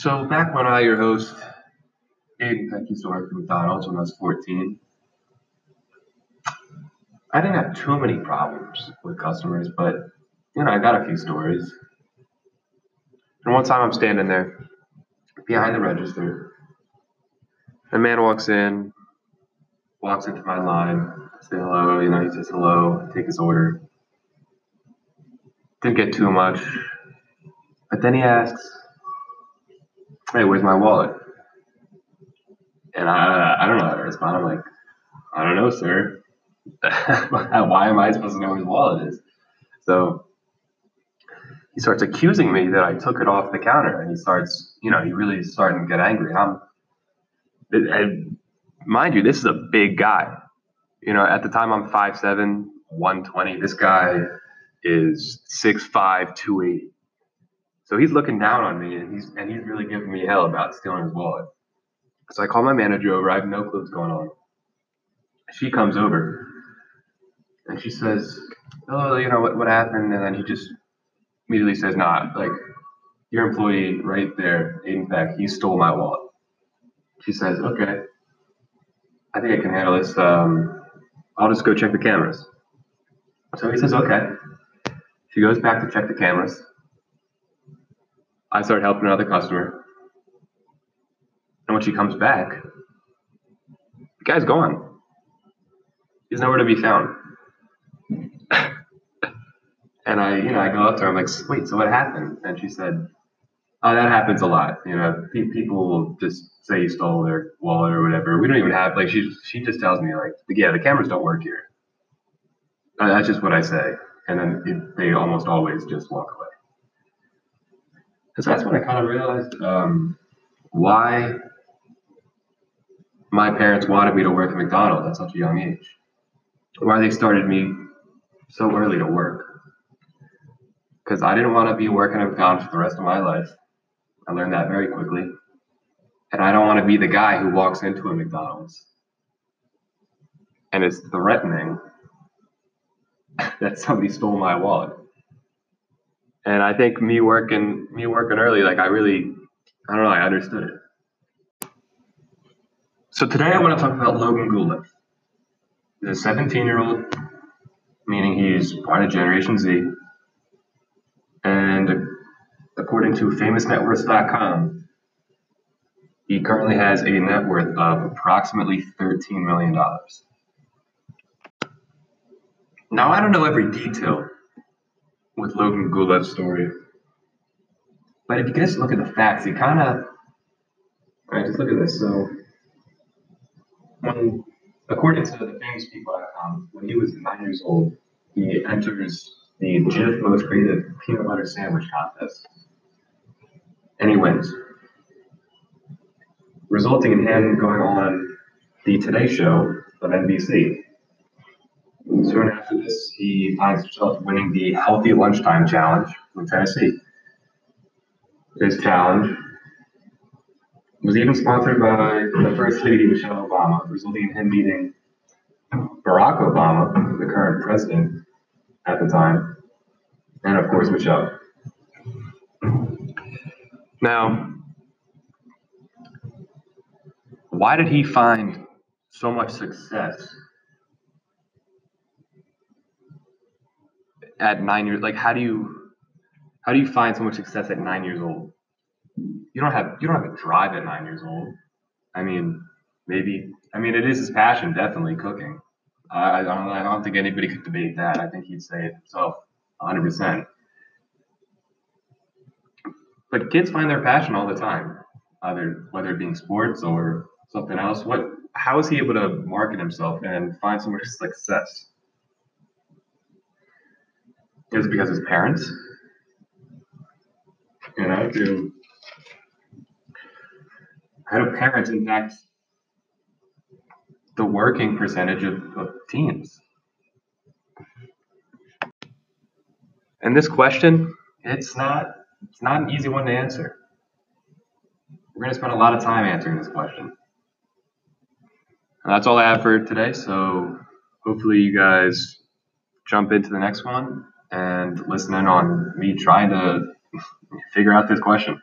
So back when I, your host, Aiden work at McDonald's when I was 14, I didn't have too many problems with customers, but you know, I got a few stories. And one time I'm standing there behind the register. A man walks in, walks into my line, say hello, you know, he says hello, take his order. Didn't get too much. But then he asks, Hey, where's my wallet? And I, I don't know how to respond. I'm like, I don't know, sir. Why am I supposed to know where his wallet is? So he starts accusing me that I took it off the counter, and he starts, you know, he really starting to get angry. I'm, and mind you, this is a big guy. You know, at the time I'm 5'7", 120. This guy is 6'5", 280. So he's looking down on me, and he's and he's really giving me hell about stealing his wallet. So I call my manager over. I have no clue what's going on. She comes over, and she says, "Oh, you know what what happened?" And then he just immediately says, "Nah, like your employee right there, Aiden Peck, he stole my wallet." She says, "Okay, I think I can handle this. Um, I'll just go check the cameras." So he says, "Okay." She goes back to check the cameras. I start helping another customer. And when she comes back, the guy's gone. He's nowhere to be found. and I, you know, I go up to her. I'm like, "Wait, so what happened?" And she said, "Oh, that happens a lot. You know, pe- people will just say you stole their wallet or whatever. We don't even have like she she just tells me like, yeah, the cameras don't work here. Uh, that's just what I say, and then it, they almost always just walk away. Because that's when I kind of realized um, why my parents wanted me to work at McDonald's at such a young age. Why they started me so early to work. Because I didn't want to be working at McDonald's for the rest of my life. I learned that very quickly. And I don't want to be the guy who walks into a McDonald's and is threatening that somebody stole my wallet. And I think me working me working early, like I really I don't know, I understood it. So today I want to talk about Logan Guleff. He's a 17 year old, meaning he's part of Generation Z. And according to famousnetworths.com, he currently has a net worth of approximately $13 million. Now, I don't know every detail with Logan Guleff's story, but if you just look at the facts, he kind of. All right, just look at this. So, when, according to the famous famouspeople.com, when he was nine years old, he enters the Jif Most Creative Peanut Butter Sandwich Contest, and he wins, resulting in him going on the Today Show of NBC. Soon after this, he finds himself winning the Healthy Lunchtime Challenge in Tennessee. This challenge was even sponsored by the First Lady, Michelle Obama, resulting in him meeting Barack Obama, the current president at the time, and of course, Michelle. Now, why did he find so much success at nine years? Like, how do you how do you find so much success at nine years old? You don't have you don't have a drive at nine years old. I mean, maybe. I mean, it is his passion, definitely cooking. I, don't I don't think anybody could debate that. I think he'd say it himself, 100. percent But kids find their passion all the time, either whether it being sports or something else. What? How is he able to market himself and find so much success? Is it because his parents? You know, do how do parents impact the working percentage of, of teens? And this question, it's not it's not an easy one to answer. We're going to spend a lot of time answering this question. And that's all I have for today. So hopefully you guys jump into the next one and listen in on me trying to figure out this question.